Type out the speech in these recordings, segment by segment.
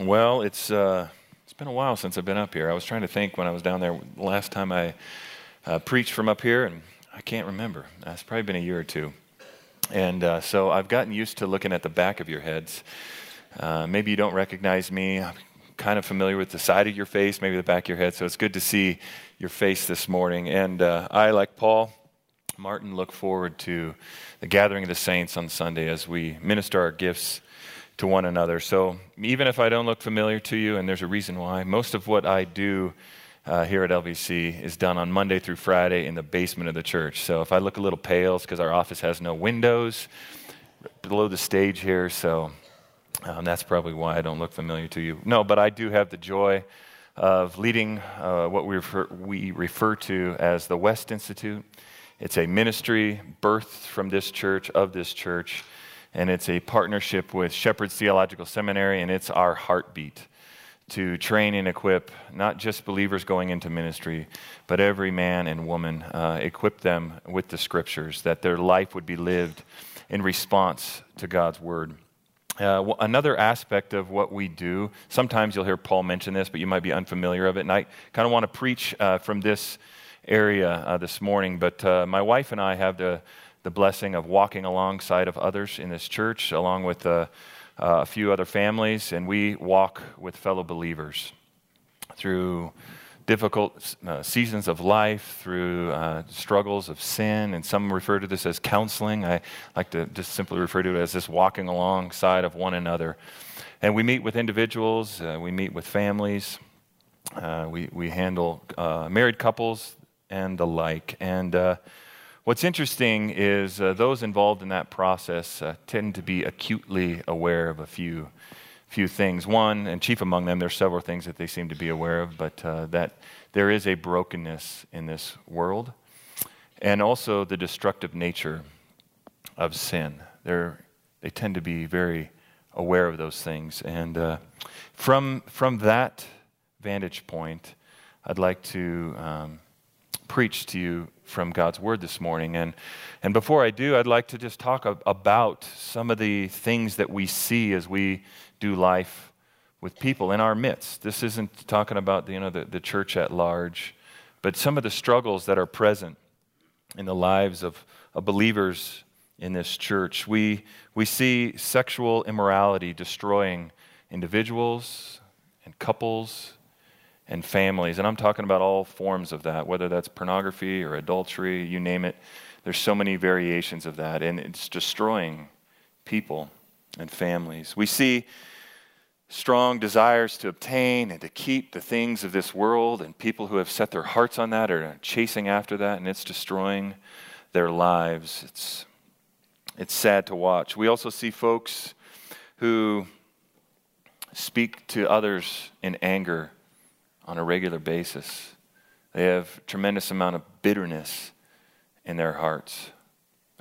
Well, it's uh, it's been a while since I've been up here. I was trying to think when I was down there last time I uh, preached from up here, and I can't remember. It's probably been a year or two. And uh, so I've gotten used to looking at the back of your heads. Uh, maybe you don't recognize me. I'm kind of familiar with the side of your face, maybe the back of your head. So it's good to see your face this morning. And uh, I, like Paul, Martin, look forward to the gathering of the saints on Sunday as we minister our gifts to one another. So even if I don't look familiar to you, and there's a reason why, most of what I do uh, here at LVC is done on Monday through Friday in the basement of the church. So if I look a little pale, it's because our office has no windows below the stage here. So um, that's probably why I don't look familiar to you. No, but I do have the joy of leading uh, what we refer, we refer to as the West Institute. It's a ministry birthed from this church, of this church and it's a partnership with Shepherd's Theological Seminary, and it's our heartbeat to train and equip not just believers going into ministry, but every man and woman, uh, equip them with the scriptures, that their life would be lived in response to God's word. Uh, another aspect of what we do, sometimes you'll hear Paul mention this, but you might be unfamiliar of it, and I kind of want to preach uh, from this area uh, this morning. But uh, my wife and I have the the blessing of walking alongside of others in this church, along with uh, uh, a few other families, and we walk with fellow believers through difficult uh, seasons of life, through uh, struggles of sin, and some refer to this as counseling. I like to just simply refer to it as this walking alongside of one another. And we meet with individuals, uh, we meet with families, we, we handle married couples and the like. And What's interesting is uh, those involved in that process uh, tend to be acutely aware of a few, few things. One, and chief among them, there's several things that they seem to be aware of, but uh, that there is a brokenness in this world, and also the destructive nature of sin. They're, they tend to be very aware of those things. And uh, from, from that vantage point, I'd like to um, preach to you from God's Word this morning. And, and before I do, I'd like to just talk about some of the things that we see as we do life with people in our midst. This isn't talking about you know, the, the church at large, but some of the struggles that are present in the lives of, of believers in this church. We, we see sexual immorality destroying individuals and couples and families. And I'm talking about all forms of that, whether that's pornography or adultery, you name it. There's so many variations of that, and it's destroying people and families. We see strong desires to obtain and to keep the things of this world, and people who have set their hearts on that are chasing after that, and it's destroying their lives. It's, it's sad to watch. We also see folks who speak to others in anger on a regular basis. They have tremendous amount of bitterness in their hearts,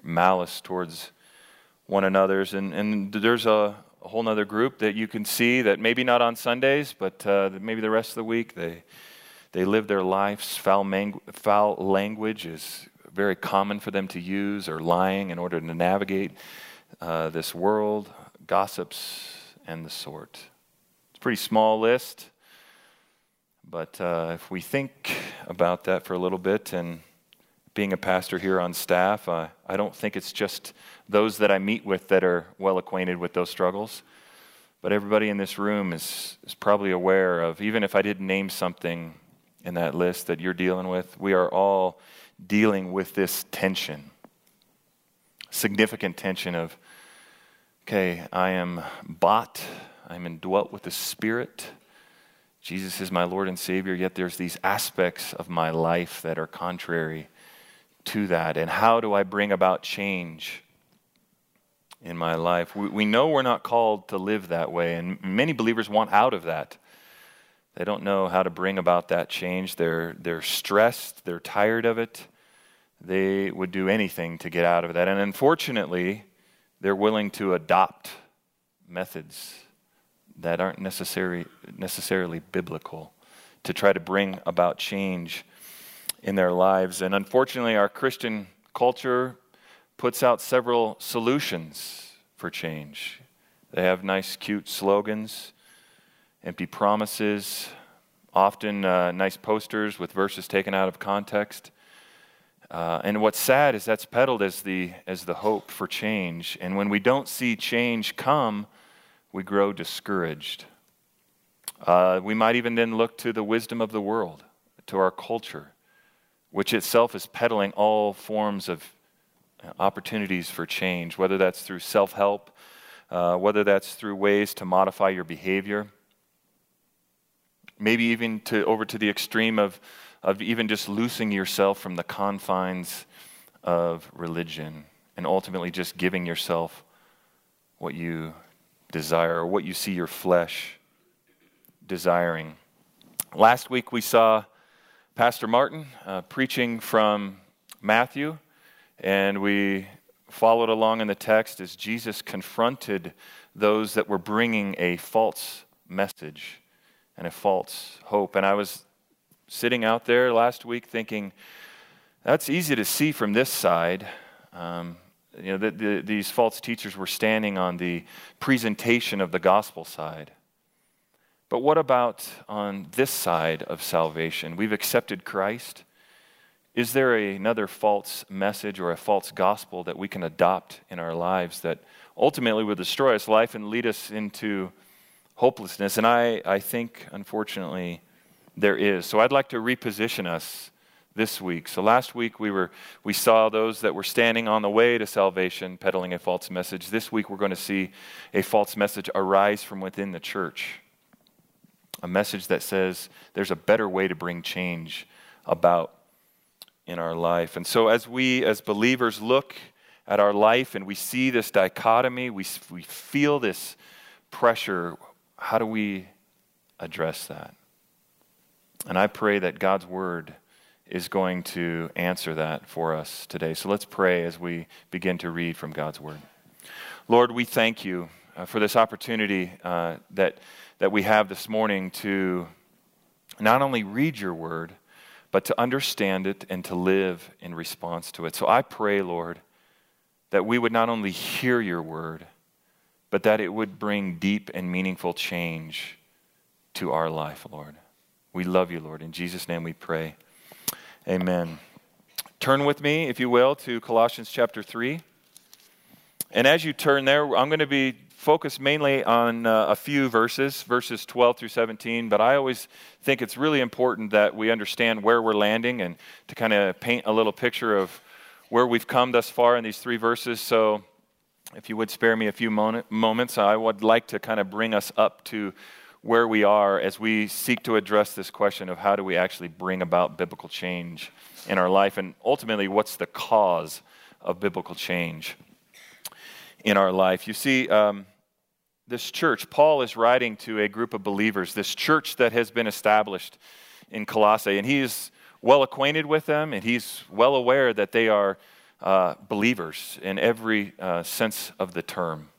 malice towards one another's. And, and there's a, a whole other group that you can see that maybe not on Sundays, but uh, maybe the rest of the week they, they live their lives. Foul, mang- foul language is very common for them to use, or lying in order to navigate uh, this world, gossips, and the sort. It's a pretty small list. But uh, if we think about that for a little bit, and being a pastor here on staff, uh, I don't think it's just those that I meet with that are well acquainted with those struggles. But everybody in this room is, is probably aware of, even if I didn't name something in that list that you're dealing with, we are all dealing with this tension. Significant tension of, okay, I am bought, I'm indwelt with the Spirit. Jesus is my Lord and Savior, yet there's these aspects of my life that are contrary to that. And how do I bring about change in my life? We, we know we're not called to live that way, and many believers want out of that. They don't know how to bring about that change. They're, they're stressed, they're tired of it. They would do anything to get out of that. And unfortunately, they're willing to adopt methods that aren't necessary, necessarily biblical to try to bring about change in their lives. And unfortunately, our Christian culture puts out several solutions for change. They have nice, cute slogans. empty promises, often uh, nice posters with verses taken out of context. Uh, and what's sad is that's peddled as the, as the hope for change. And when we don't see change come, we grow discouraged. Uh, we might even then look to the wisdom of the world, to our culture, which itself is peddling all forms of uh, opportunities for change, whether that's through self help, uh, whether that's through ways to modify your behavior, maybe even to, over to the extreme of, of even just loosing yourself from the confines of religion and ultimately just giving yourself what you desire or what you see your flesh desiring. Last week we saw Pastor Martin uh, preaching from Matthew, and we followed along in the text as Jesus confronted those that were bringing a false message and a false hope. And I was sitting out there last week thinking, that's easy to see from this side. Um, you know, the, the, these false teachers were standing on the presentation of the gospel side. But what about on this side of salvation? We've accepted Christ. Is there a, another false message or a false gospel that we can adopt in our lives that ultimately will destroy us life and lead us into hopelessness? And I, I think, unfortunately, there is. So I'd like to reposition us this week. So last week we were we saw those that were standing on the way to salvation peddling a false message. This week we're going to see a false message arise from within the church. A message that says there's a better way to bring change about in our life. And so, as we, as believers, look at our life and we see this dichotomy, we, we feel this pressure, how do we address that? And I pray that God's word is going to answer that for us today. So let's pray as we begin to read from God's word. Lord, we thank you uh, for this opportunity uh, that, that we have this morning to not only read your word, but to understand it and to live in response to it. So I pray, Lord, that we would not only hear your word, but that it would bring deep and meaningful change to our life, Lord. We love you, Lord. In Jesus' name we pray. Amen. Turn with me, if you will, to Colossians chapter 3. And as you turn there, I'm going to be focused mainly on uh, a few verses, verses 12 through 17, but I always think it's really important that we understand where we're landing and to kind of paint a little picture of where we've come thus far in these three verses. So, if you would spare me a few moments, I would like to kind of bring us up to where we are as we seek to address this question of how do we actually bring about biblical change in our life, and ultimately, what's the cause of biblical change in our life. You see, um, this church, Paul is writing to a group of believers, this church that has been established in Colossae, and he is well acquainted with them, and he's well aware that they are uh, believers in every uh, sense of the term.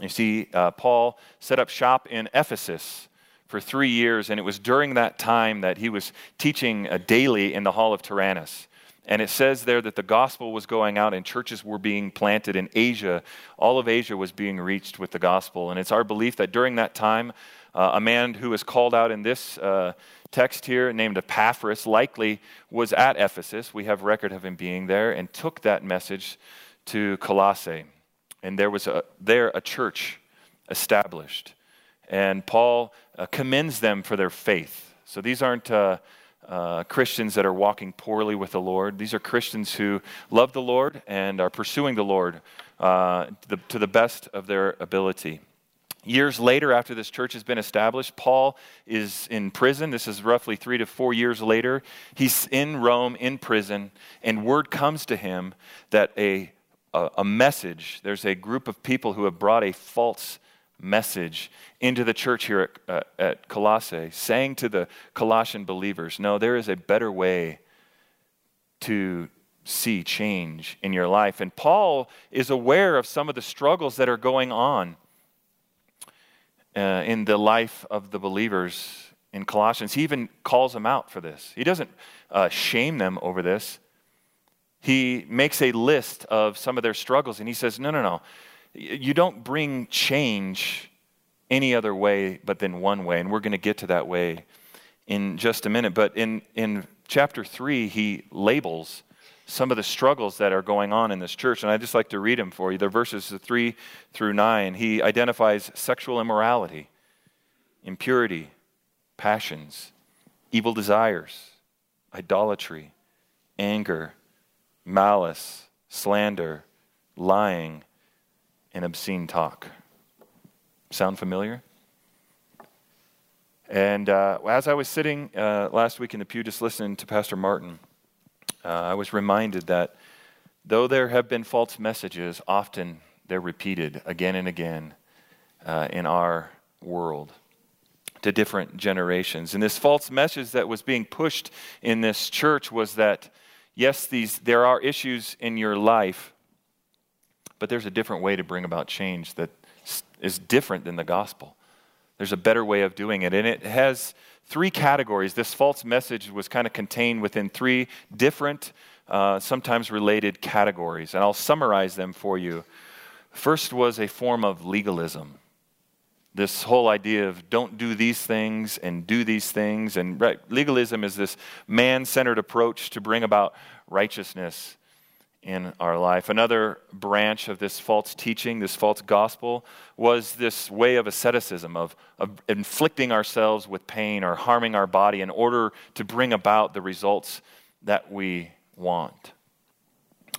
You see, uh, Paul set up shop in Ephesus for three years, and it was during that time that he was teaching uh, daily in the hall of Tyrannus. And it says there that the gospel was going out and churches were being planted in Asia. All of Asia was being reached with the gospel. And it's our belief that during that time, uh, a man who is called out in this uh, text here, named Epaphras, likely was at Ephesus. We have record of him being there and took that message to Colossae. And there was a, there a church established. And Paul uh, commends them for their faith. So these aren't uh, uh, Christians that are walking poorly with the Lord. These are Christians who love the Lord and are pursuing the Lord uh, to, the, to the best of their ability. Years later, after this church has been established, Paul is in prison. This is roughly three to four years later. He's in Rome in prison, and word comes to him that a, a, a message, there's a group of people who have brought a false message into the church here at, uh, at Colossae, saying to the Colossian believers, No, there is a better way to see change in your life. And Paul is aware of some of the struggles that are going on uh, in the life of the believers in Colossians. He even calls them out for this. He doesn't uh, shame them over this. He makes a list of some of their struggles and he says, No, no, no you don't bring change any other way but then one way. And we're going to get to that way in just a minute. But in, in chapter 3, he labels some of the struggles that are going on in this church. And I'd just like to read them for you. They're verses 3 through 9. He identifies sexual immorality, impurity, passions, evil desires, idolatry, anger, malice, slander, lying, and obscene talk. Sound familiar? And uh, as I was sitting uh, last week in the pew just listening to Pastor Martin, uh, I was reminded that though there have been false messages, often they're repeated again and again uh, in our world to different generations. And this false message that was being pushed in this church was that, yes, these, there are issues in your life, but there's a different way to bring about change that is different than the gospel. There's a better way of doing it. And it has three categories. This false message was kind of contained within three different, uh, sometimes related categories. And I'll summarize them for you. First was a form of legalism. This whole idea of don't do these things and do these things. And right, legalism is this man centered approach to bring about righteousness in our life. Another branch of this false teaching, this false gospel, was this way of asceticism, of, of inflicting ourselves with pain or harming our body in order to bring about the results that we want.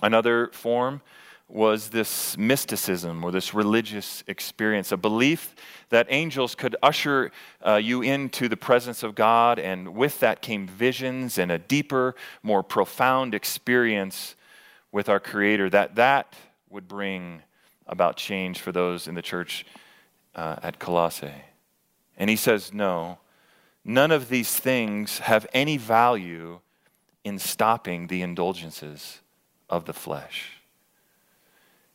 Another form was this mysticism or this religious experience, a belief that angels could usher uh, you into the presence of God, and with that came visions and a deeper, more profound experience with our Creator, that that would bring about change for those in the church uh, at Colossae. And he says, no, none of these things have any value in stopping the indulgences of the flesh.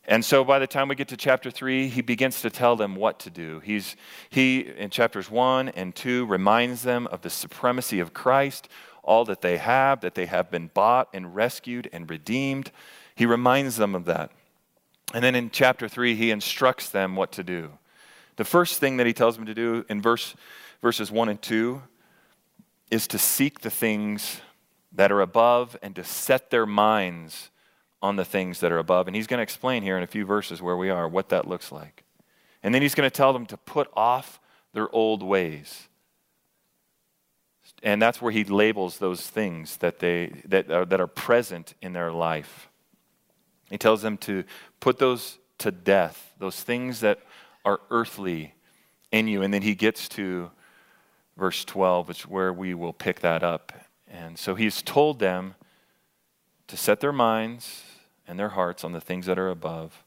And so by the time we get to chapter 3, he begins to tell them what to do. He's, he, in chapters 1 and 2, reminds them of the supremacy of Christ all that they have, that they have been bought and rescued and redeemed. He reminds them of that. And then in chapter 3, he instructs them what to do. The first thing that he tells them to do in verse, verses 1 and 2 is to seek the things that are above and to set their minds on the things that are above. And he's going to explain here in a few verses where we are, what that looks like. And then he's going to tell them to put off their old ways. And that's where he labels those things that, they, that, are, that are present in their life. He tells them to put those to death, those things that are earthly in you. And then he gets to verse 12, which is where we will pick that up. And so he's told them to set their minds and their hearts on the things that are above,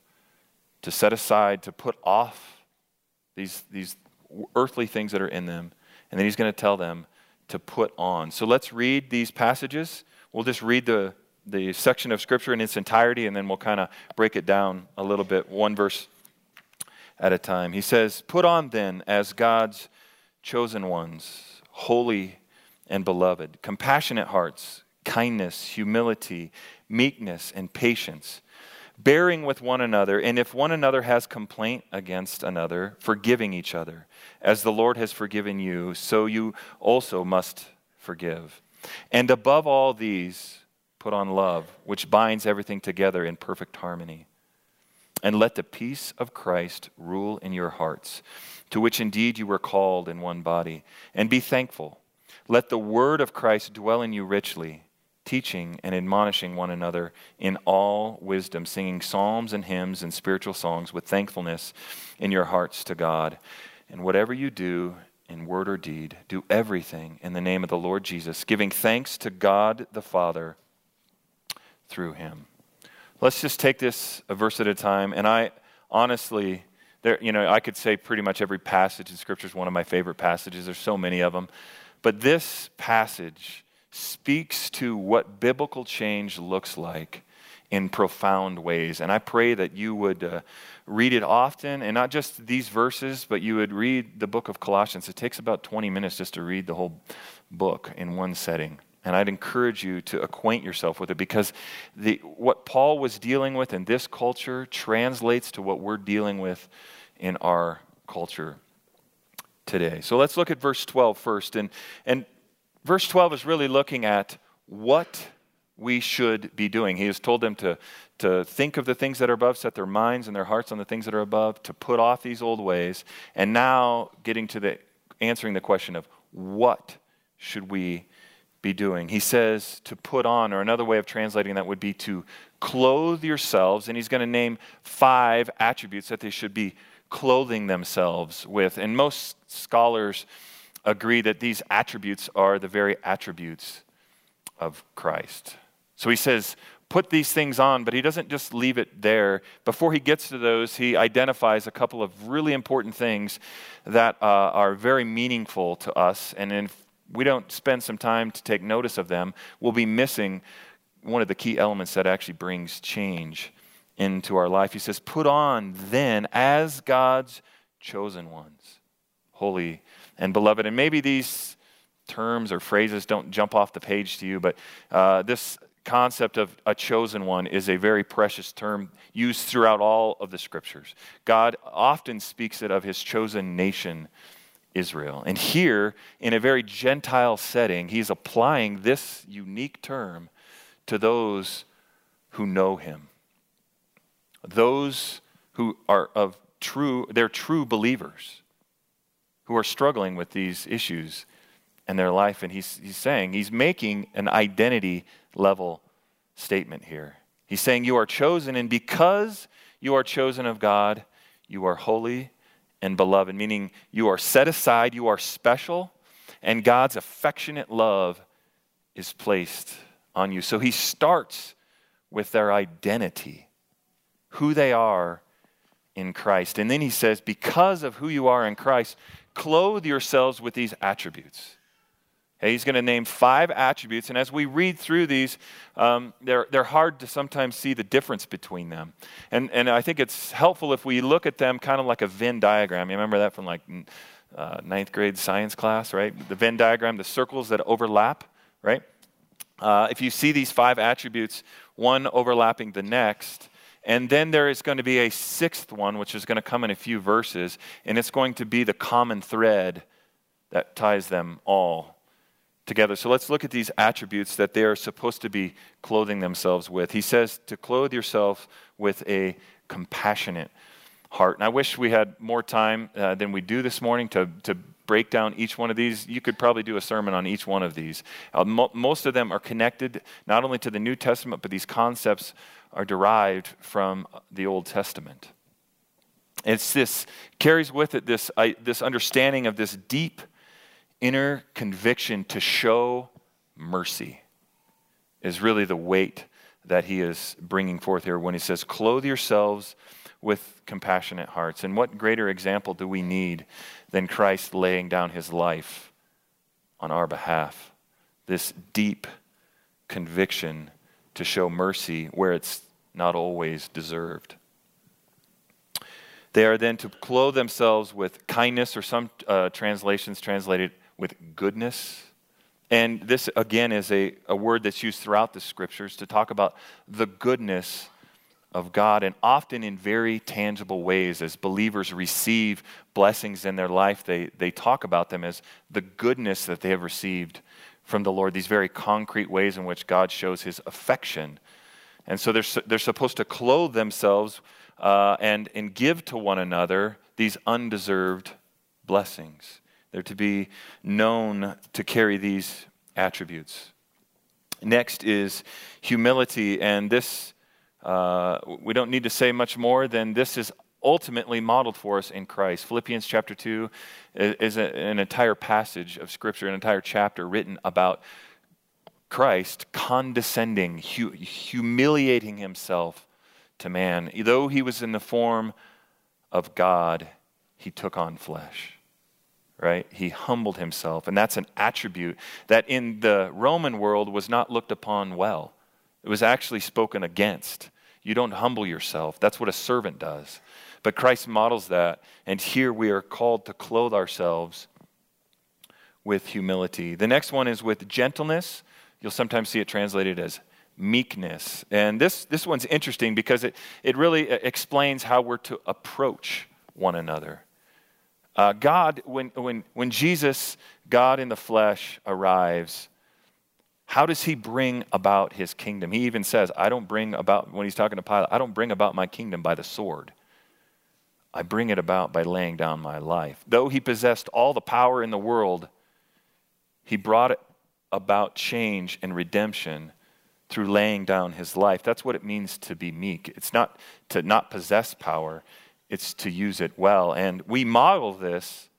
to set aside, to put off these, these earthly things that are in them. And then he's going to tell them to put on. So let's read these passages. We'll just read the, the section of Scripture in its entirety, and then we'll kind of break it down a little bit, one verse at a time. He says, Put on then as God's chosen ones, holy and beloved, compassionate hearts, kindness, humility, meekness, and patience bearing with one another, and if one another has complaint against another, forgiving each other. As the Lord has forgiven you, so you also must forgive. And above all these, put on love, which binds everything together in perfect harmony. And let the peace of Christ rule in your hearts, to which indeed you were called in one body. And be thankful. Let the word of Christ dwell in you richly teaching and admonishing one another in all wisdom, singing psalms and hymns and spiritual songs with thankfulness in your hearts to God. And whatever you do, in word or deed, do everything in the name of the Lord Jesus, giving thanks to God the Father through him. Let's just take this a verse at a time. And I honestly, there, you know, I could say pretty much every passage in Scripture is one of my favorite passages. There's so many of them. But this passage speaks to what biblical change looks like in profound ways. And I pray that you would uh, read it often, and not just these verses, but you would read the book of Colossians. It takes about 20 minutes just to read the whole book in one setting. And I'd encourage you to acquaint yourself with it because the, what Paul was dealing with in this culture translates to what we're dealing with in our culture today. So let's look at verse 12 first. And, and verse 12 is really looking at what we should be doing. He has told them to, to think of the things that are above, set their minds and their hearts on the things that are above, to put off these old ways. And now getting to the answering the question of what should we be doing? He says to put on, or another way of translating that would be to clothe yourselves. And he's going to name five attributes that they should be clothing themselves with. And most scholars agree that these attributes are the very attributes of Christ. So he says, put these things on, but he doesn't just leave it there. Before he gets to those, he identifies a couple of really important things that uh, are very meaningful to us. And if we don't spend some time to take notice of them, we'll be missing one of the key elements that actually brings change into our life. He says, Put on then as God's chosen ones, holy and beloved. And maybe these terms or phrases don't jump off the page to you, but uh, this concept of a chosen one is a very precious term used throughout all of the scriptures. God often speaks it of his chosen nation, Israel. And here, in a very Gentile setting, he's applying this unique term to those who know him. Those who are of true, they're true believers who are struggling with these issues in their life. And he's, he's saying, he's making an identity level statement here. He's saying, You are chosen, and because you are chosen of God, you are holy and beloved, meaning you are set aside, you are special, and God's affectionate love is placed on you. So he starts with their identity, who they are in Christ. And then he says, Because of who you are in Christ, clothe yourselves with these attributes. Okay, he's going to name five attributes, and as we read through these, um, they're, they're hard to sometimes see the difference between them. And, and I think it's helpful if we look at them kind of like a Venn diagram. You remember that from like uh, ninth grade science class, right? The Venn diagram, the circles that overlap, right? Uh, if you see these five attributes, one overlapping the next, and then there is going to be a sixth one, which is going to come in a few verses, and it's going to be the common thread that ties them all together. So let's look at these attributes that they are supposed to be clothing themselves with. He says to clothe yourself with a compassionate heart. And I wish we had more time uh, than we do this morning to, to break down each one of these. You could probably do a sermon on each one of these. Uh, mo- most of them are connected not only to the New Testament, but these concepts are derived from the Old Testament. It's this carries with it this, I, this understanding of this deep inner conviction to show mercy is really the weight that he is bringing forth here when he says, Clothe yourselves with compassionate hearts. And what greater example do we need than Christ laying down his life on our behalf? This deep conviction to show mercy where it's not always deserved. They are then to clothe themselves with kindness, or some uh, translations translated with goodness. And this, again, is a, a word that's used throughout the scriptures to talk about the goodness of God, and often in very tangible ways. As believers receive blessings in their life, they, they talk about them as the goodness that they have received from the Lord, these very concrete ways in which God shows his affection. And so they're, they're supposed to clothe themselves uh, and, and give to one another these undeserved blessings. They're to be known to carry these attributes. Next is humility, and this, uh, we don't need to say much more than this is ultimately modeled for us in Christ. Philippians chapter 2 is a, an entire passage of Scripture, an entire chapter written about Christ condescending, hu- humiliating himself to man. Though he was in the form of God, he took on flesh right? He humbled himself. And that's an attribute that in the Roman world was not looked upon well. It was actually spoken against. You don't humble yourself. That's what a servant does. But Christ models that. And here we are called to clothe ourselves with humility. The next one is with gentleness. You'll sometimes see it translated as meekness. And this, this one's interesting because it, it really explains how we're to approach one another. Uh, God, when, when, when Jesus, God in the flesh, arrives, how does he bring about his kingdom? He even says, I don't bring about, when he's talking to Pilate, I don't bring about my kingdom by the sword. I bring it about by laying down my life. Though he possessed all the power in the world, he brought about change and redemption through laying down his life. That's what it means to be meek. It's not to not possess power, it's to use it well. And we model this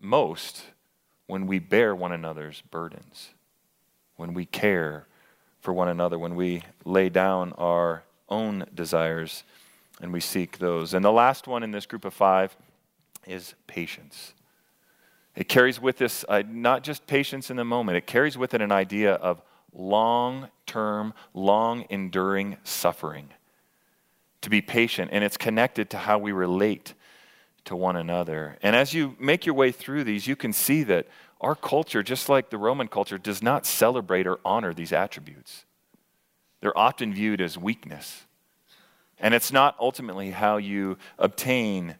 most when we bear one another's burdens, when we care for one another, when we lay down our own desires and we seek those. And the last one in this group of five is patience. It carries with this uh, not just patience in the moment, it carries with it an idea of long term, long enduring suffering. To be patient, and it's connected to how we relate to one another. And as you make your way through these, you can see that our culture, just like the Roman culture, does not celebrate or honor these attributes. They're often viewed as weakness. And it's not ultimately how you obtain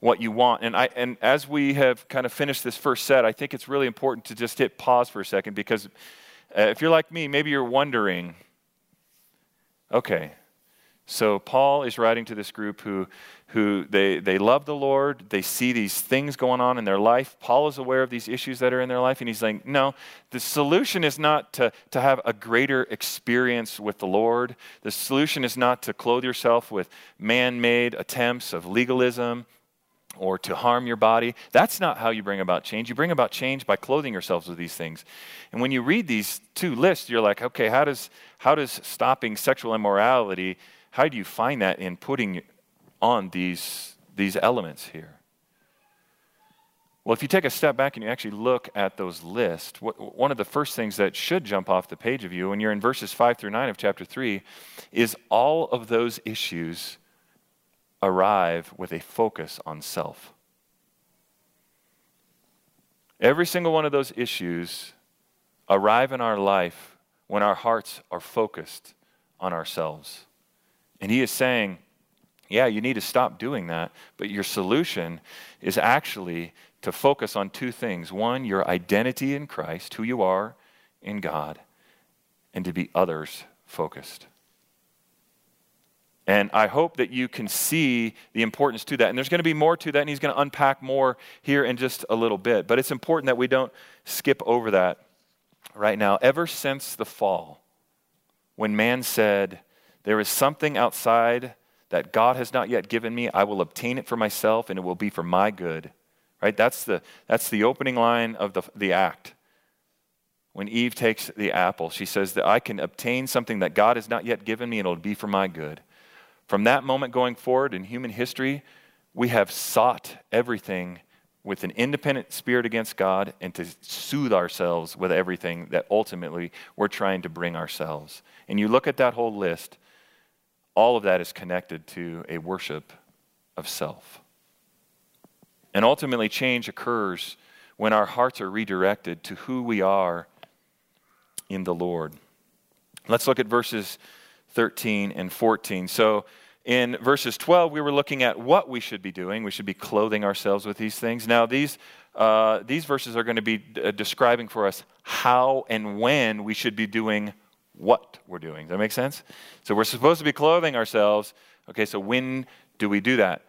what you want. And, I, and as we have kind of finished this first set, I think it's really important to just hit pause for a second because uh, if you're like me, maybe you're wondering okay, so Paul is writing to this group who, who they, they love the Lord. They see these things going on in their life. Paul is aware of these issues that are in their life, and he's like, no, the solution is not to, to have a greater experience with the Lord. The solution is not to clothe yourself with man made attempts of legalism or to harm your body. That's not how you bring about change. You bring about change by clothing yourselves with these things. And when you read these two lists, you're like, okay, how does, how does stopping sexual immorality, how do you find that in putting on these, these elements here? Well, if you take a step back and you actually look at those lists, one of the first things that should jump off the page of you when you're in verses 5 through 9 of chapter 3 is all of those issues arrive with a focus on self. Every single one of those issues arrive in our life when our hearts are focused on ourselves. And he is saying, yeah, you need to stop doing that, but your solution is actually to focus on two things one, your identity in Christ, who you are in God, and to be others focused. And I hope that you can see the importance to that. And there's going to be more to that, and he's going to unpack more here in just a little bit. But it's important that we don't skip over that right now. Ever since the fall, when man said, There is something outside that God has not yet given me, I will obtain it for myself, and it will be for my good. Right? That's the, that's the opening line of the, the act. When Eve takes the apple, she says that I can obtain something that God has not yet given me, and it'll be for my good. From that moment going forward in human history, we have sought everything with an independent spirit against God and to soothe ourselves with everything that ultimately we're trying to bring ourselves. And you look at that whole list, all of that is connected to a worship of self. And ultimately, change occurs when our hearts are redirected to who we are in the Lord. Let's look at verses 13 and 14. So, in verses 12, we were looking at what we should be doing. We should be clothing ourselves with these things. Now, these, uh, these verses are going to be d- uh, describing for us how and when we should be doing what we're doing. Does that make sense? So, we're supposed to be clothing ourselves. Okay, so when do we do that?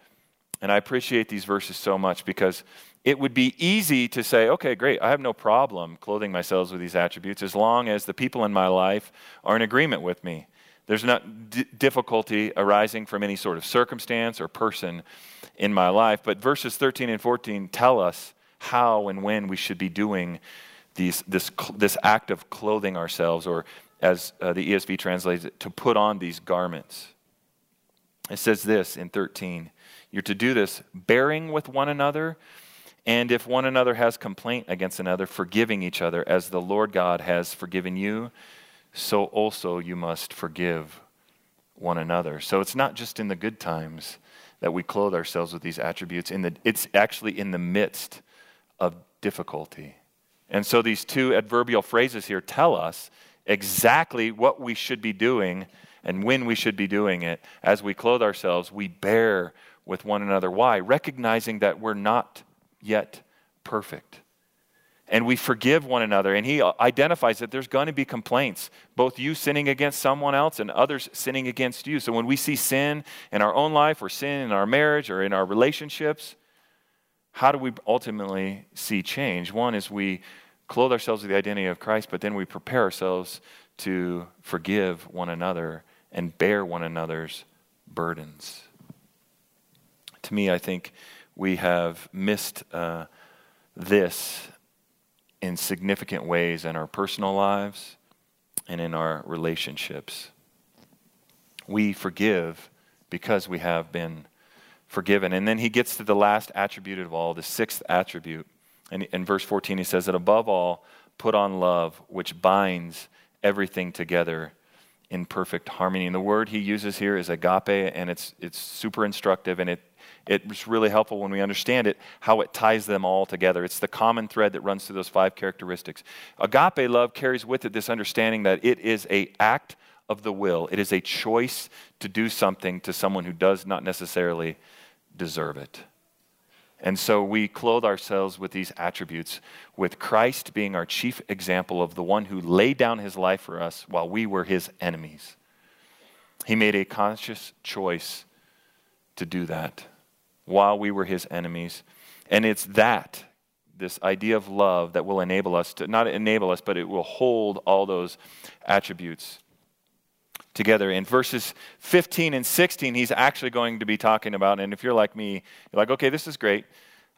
And I appreciate these verses so much because it would be easy to say, okay, great, I have no problem clothing myself with these attributes as long as the people in my life are in agreement with me. There's not d- difficulty arising from any sort of circumstance or person in my life. But verses 13 and 14 tell us how and when we should be doing these, this, this act of clothing ourselves, or as uh, the ESV translates it, to put on these garments. It says this in 13 You're to do this bearing with one another, and if one another has complaint against another, forgiving each other, as the Lord God has forgiven you so also you must forgive one another. So it's not just in the good times that we clothe ourselves with these attributes. In the, it's actually in the midst of difficulty. And so these two adverbial phrases here tell us exactly what we should be doing and when we should be doing it. As we clothe ourselves, we bear with one another. Why? Recognizing that we're not yet perfect. And we forgive one another. And he identifies that there's going to be complaints, both you sinning against someone else and others sinning against you. So when we see sin in our own life or sin in our marriage or in our relationships, how do we ultimately see change? One is we clothe ourselves with the identity of Christ, but then we prepare ourselves to forgive one another and bear one another's burdens. To me, I think we have missed uh, this in significant ways in our personal lives and in our relationships. We forgive because we have been forgiven. And then he gets to the last attribute of all, the sixth attribute. And in verse 14, he says that above all, put on love, which binds everything together in perfect harmony. And the word he uses here is agape, and it's, it's super instructive, and it, it's really helpful when we understand it, how it ties them all together. It's the common thread that runs through those five characteristics. Agape love carries with it this understanding that it is a act of the will. It is a choice to do something to someone who does not necessarily deserve it. And so we clothe ourselves with these attributes, with Christ being our chief example of the one who laid down his life for us while we were his enemies. He made a conscious choice to do that while we were his enemies. And it's that, this idea of love, that will enable us to, not enable us, but it will hold all those attributes together. In verses 15 and 16, he's actually going to be talking about, and if you're like me, you're like, okay, this is great.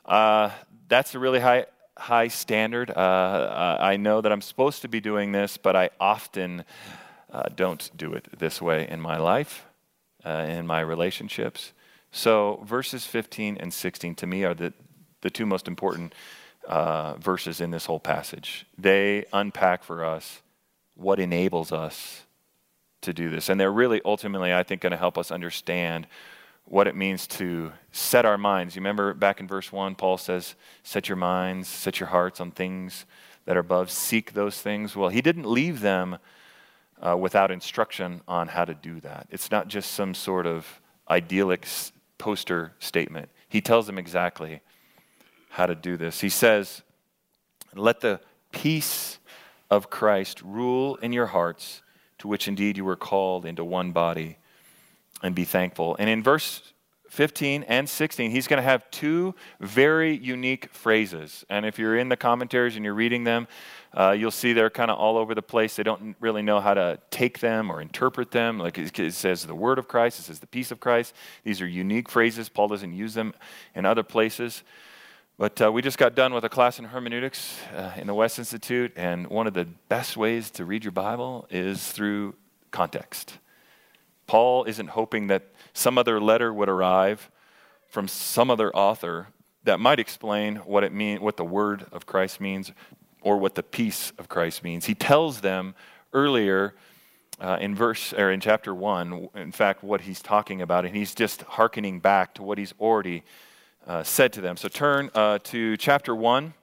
Uh, that's a really high, high standard. Uh, I know that I'm supposed to be doing this, but I often uh, don't do it this way in my life, uh, in my relationships. So, verses 15 and 16 to me are the, the two most important uh, verses in this whole passage. They unpack for us what enables us to do this. And they're really ultimately, I think, going to help us understand what it means to set our minds. You remember back in verse 1, Paul says, Set your minds, set your hearts on things that are above, seek those things. Well, he didn't leave them uh, without instruction on how to do that. It's not just some sort of idyllic poster statement. He tells them exactly how to do this. He says, Let the peace of Christ rule in your hearts to which indeed you were called into one body, and be thankful. And in verse 15 and 16, he's going to have two very unique phrases. And if you're in the commentaries and you're reading them, uh, you'll see they're kind of all over the place. They don't really know how to take them or interpret them. Like it says the word of Christ, it says the peace of Christ. These are unique phrases. Paul doesn't use them in other places. But uh, we just got done with a class in hermeneutics uh, in the West Institute, and one of the best ways to read your Bible is through context. Paul isn't hoping that some other letter would arrive from some other author that might explain what it mean, what the word of Christ means, or what the peace of Christ means. He tells them earlier uh, in verse or in chapter one, in fact, what he's talking about, and he's just hearkening back to what he's already uh, said to them. So turn uh, to chapter 1,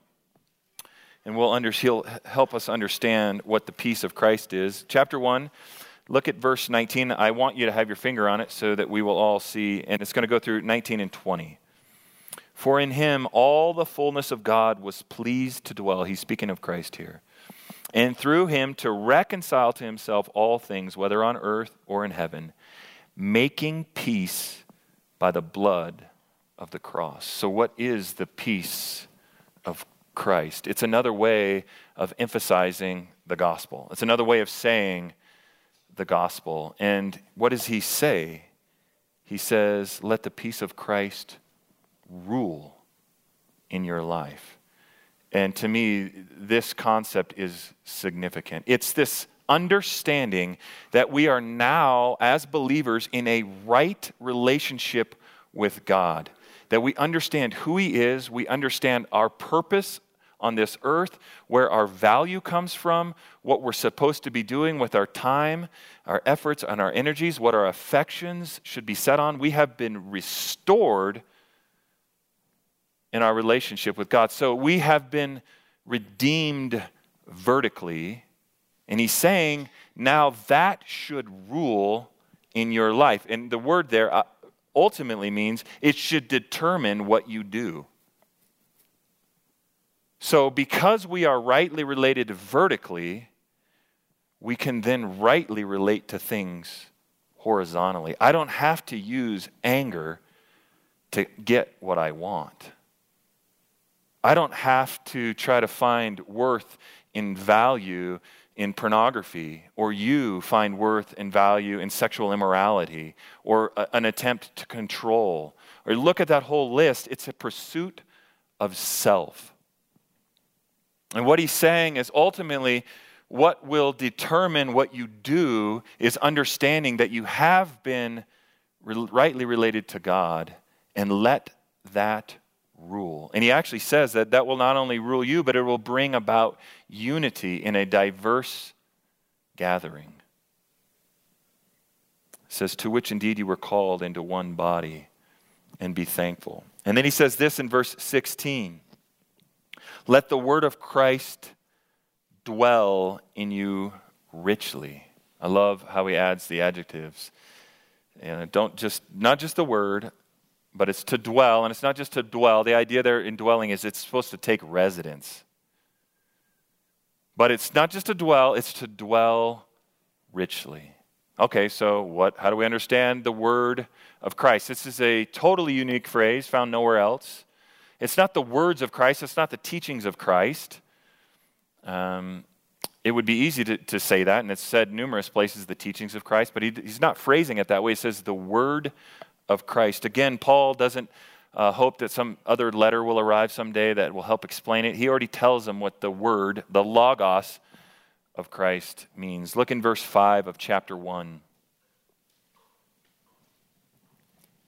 and we'll under, he'll help us understand what the peace of Christ is. Chapter 1, look at verse 19. I want you to have your finger on it so that we will all see, and it's going to go through 19 and 20. For in him all the fullness of God was pleased to dwell. He's speaking of Christ here. And through him to reconcile to himself all things, whether on earth or in heaven, making peace by the blood of the cross. So, what is the peace of Christ? It's another way of emphasizing the gospel, it's another way of saying the gospel. And what does he say? He says, Let the peace of Christ rule in your life. And to me, this concept is significant. It's this understanding that we are now, as believers, in a right relationship with God that we understand who He is, we understand our purpose on this earth, where our value comes from, what we're supposed to be doing with our time, our efforts, and our energies, what our affections should be set on. We have been restored in our relationship with God. So we have been redeemed vertically. And he's saying now that should rule in your life. And the word there, uh, ultimately means it should determine what you do. So, because we are rightly related vertically, we can then rightly relate to things horizontally. I don't have to use anger to get what I want. I don't have to try to find worth in value in pornography, or you find worth and value in sexual immorality, or a, an attempt to control. Or look at that whole list, it's a pursuit of self. And what he's saying is ultimately, what will determine what you do is understanding that you have been rightly related to God and let that rule. And he actually says that that will not only rule you, but it will bring about unity in a diverse gathering. It says, To which indeed you were called into one body, and be thankful. And then he says this in verse 16 Let the word of Christ dwell in you richly. I love how he adds the adjectives. And don't just, not just the word, but it's to dwell, and it's not just to dwell. The idea there in dwelling is it's supposed to take residence. But it's not just to dwell, it's to dwell richly. Okay, so what how do we understand the word of Christ? This is a totally unique phrase found nowhere else. It's not the words of Christ, it's not the teachings of Christ. Um, it would be easy to, to say that, and it's said numerous places, the teachings of Christ, but he, he's not phrasing it that way. He says the word of Christ. Again, Paul doesn't uh, hope that some other letter will arrive someday that will help explain it. He already tells them what the word, the logos of Christ means. Look in verse 5 of chapter 1.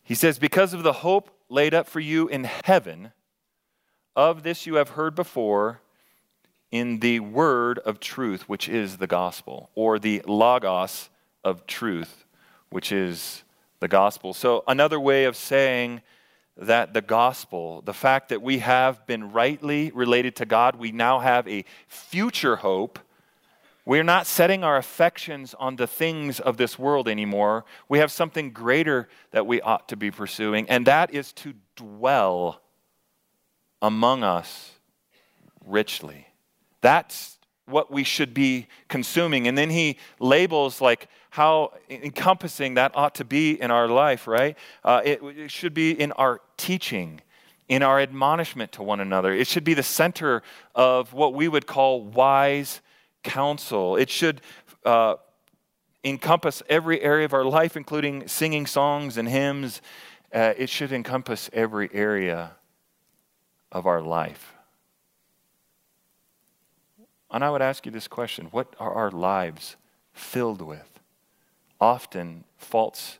He says, Because of the hope laid up for you in heaven, of this you have heard before in the word of truth, which is the gospel, or the logos of truth, which is the gospel. So, another way of saying that the gospel, the fact that we have been rightly related to God, we now have a future hope. We're not setting our affections on the things of this world anymore. We have something greater that we ought to be pursuing, and that is to dwell among us richly. That's what we should be consuming. And then he labels like how encompassing that ought to be in our life, right? Uh, it, it should be in our teaching, in our admonishment to one another. It should be the center of what we would call wise counsel. It should uh, encompass every area of our life, including singing songs and hymns. Uh, it should encompass every area of our life. And I would ask you this question What are our lives filled with? Often false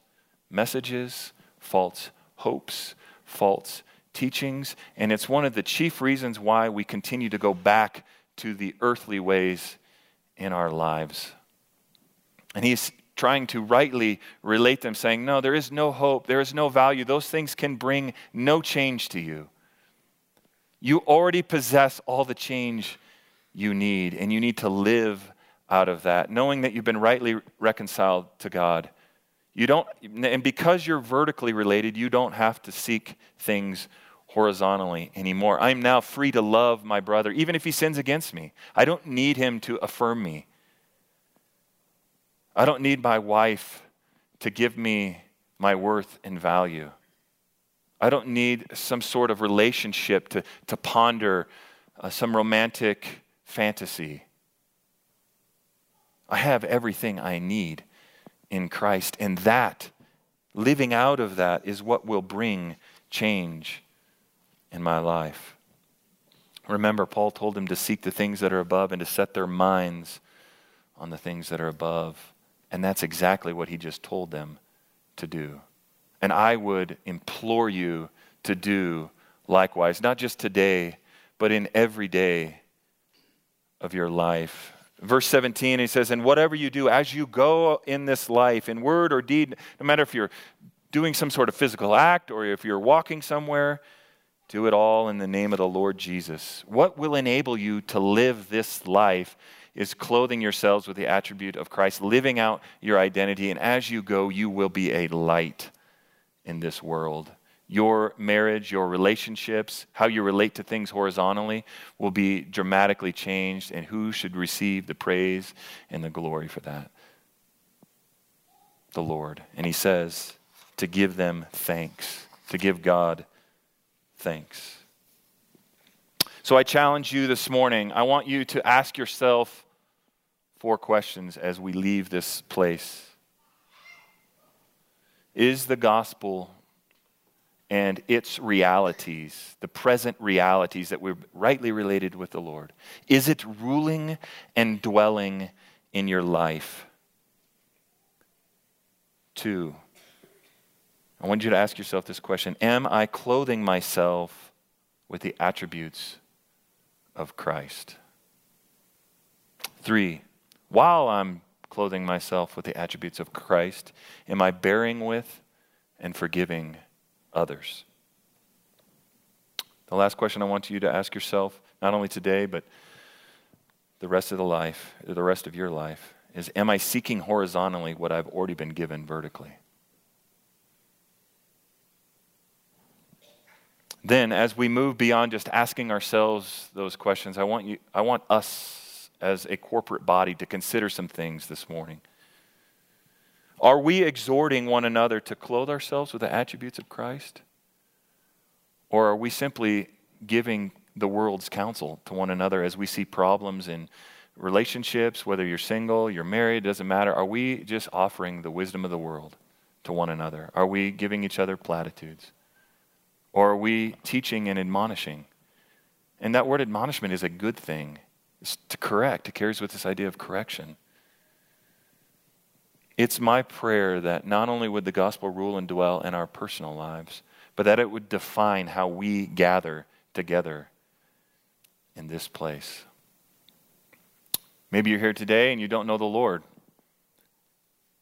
messages, false hopes, false teachings, and it's one of the chief reasons why we continue to go back to the earthly ways in our lives. And he's trying to rightly relate them, saying, No, there is no hope, there is no value. Those things can bring no change to you. You already possess all the change you need, and you need to live out of that, knowing that you've been rightly reconciled to God. You don't, and because you're vertically related, you don't have to seek things horizontally anymore. I'm now free to love my brother, even if he sins against me. I don't need him to affirm me. I don't need my wife to give me my worth and value. I don't need some sort of relationship to, to ponder uh, some romantic fantasy. I have everything I need in Christ. And that, living out of that, is what will bring change in my life. Remember, Paul told them to seek the things that are above and to set their minds on the things that are above. And that's exactly what he just told them to do. And I would implore you to do likewise, not just today, but in every day of your life. Verse 17, he says, And whatever you do as you go in this life, in word or deed, no matter if you're doing some sort of physical act or if you're walking somewhere, do it all in the name of the Lord Jesus. What will enable you to live this life is clothing yourselves with the attribute of Christ, living out your identity. And as you go, you will be a light in this world. Your marriage, your relationships, how you relate to things horizontally will be dramatically changed, and who should receive the praise and the glory for that? The Lord. And he says to give them thanks, to give God thanks. So I challenge you this morning. I want you to ask yourself four questions as we leave this place. Is the gospel and its realities, the present realities that we're rightly related with the Lord, is it ruling and dwelling in your life? Two, I want you to ask yourself this question Am I clothing myself with the attributes of Christ? Three, while I'm clothing myself with the attributes of Christ, am I bearing with and forgiving others? The last question I want you to ask yourself, not only today, but the rest of the life, the rest of your life, is Am I seeking horizontally what I've already been given vertically? Then, as we move beyond just asking ourselves those questions, I want, you, I want us as a corporate body to consider some things this morning. Are we exhorting one another to clothe ourselves with the attributes of Christ? Or are we simply giving the world's counsel to one another as we see problems in relationships, whether you're single, you're married, doesn't matter? Are we just offering the wisdom of the world to one another? Are we giving each other platitudes? Or are we teaching and admonishing? And that word admonishment is a good thing. It's to correct. It carries with this idea of correction. It's my prayer that not only would the gospel rule and dwell in our personal lives, but that it would define how we gather together in this place. Maybe you're here today and you don't know the Lord.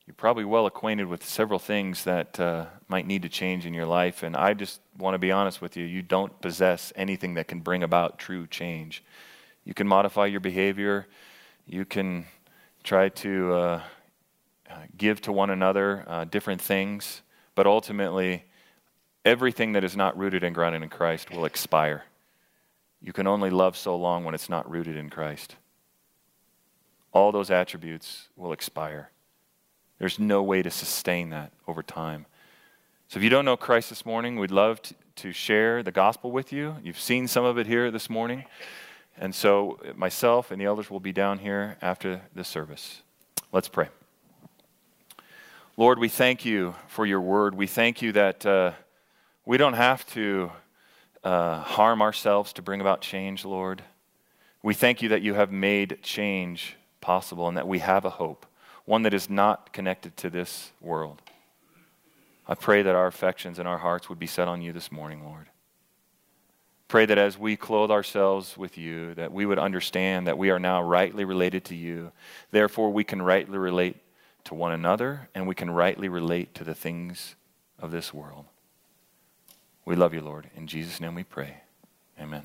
You're probably well acquainted with several things that uh, might need to change in your life, and I just want to be honest with you. You don't possess anything that can bring about true change. You can modify your behavior. You can try to uh, give to one another uh, different things. But ultimately, everything that is not rooted and grounded in Christ will expire. You can only love so long when it's not rooted in Christ. All those attributes will expire. There's no way to sustain that over time. So if you don't know Christ this morning, we'd love to, to share the gospel with you. You've seen some of it here this morning. And so, myself and the elders will be down here after the service. Let's pray. Lord, we thank you for your word. We thank you that uh, we don't have to uh, harm ourselves to bring about change, Lord. We thank you that you have made change possible and that we have a hope, one that is not connected to this world. I pray that our affections and our hearts would be set on you this morning, Lord. Pray that as we clothe ourselves with you, that we would understand that we are now rightly related to you. Therefore, we can rightly relate to one another and we can rightly relate to the things of this world. We love you, Lord. In Jesus' name we pray. Amen.